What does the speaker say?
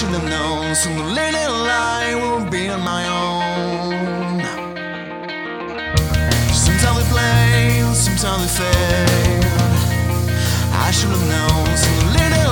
should have known soon the little lie will be on my own. Sometimes they play, sometimes they fail. I should have known soon the little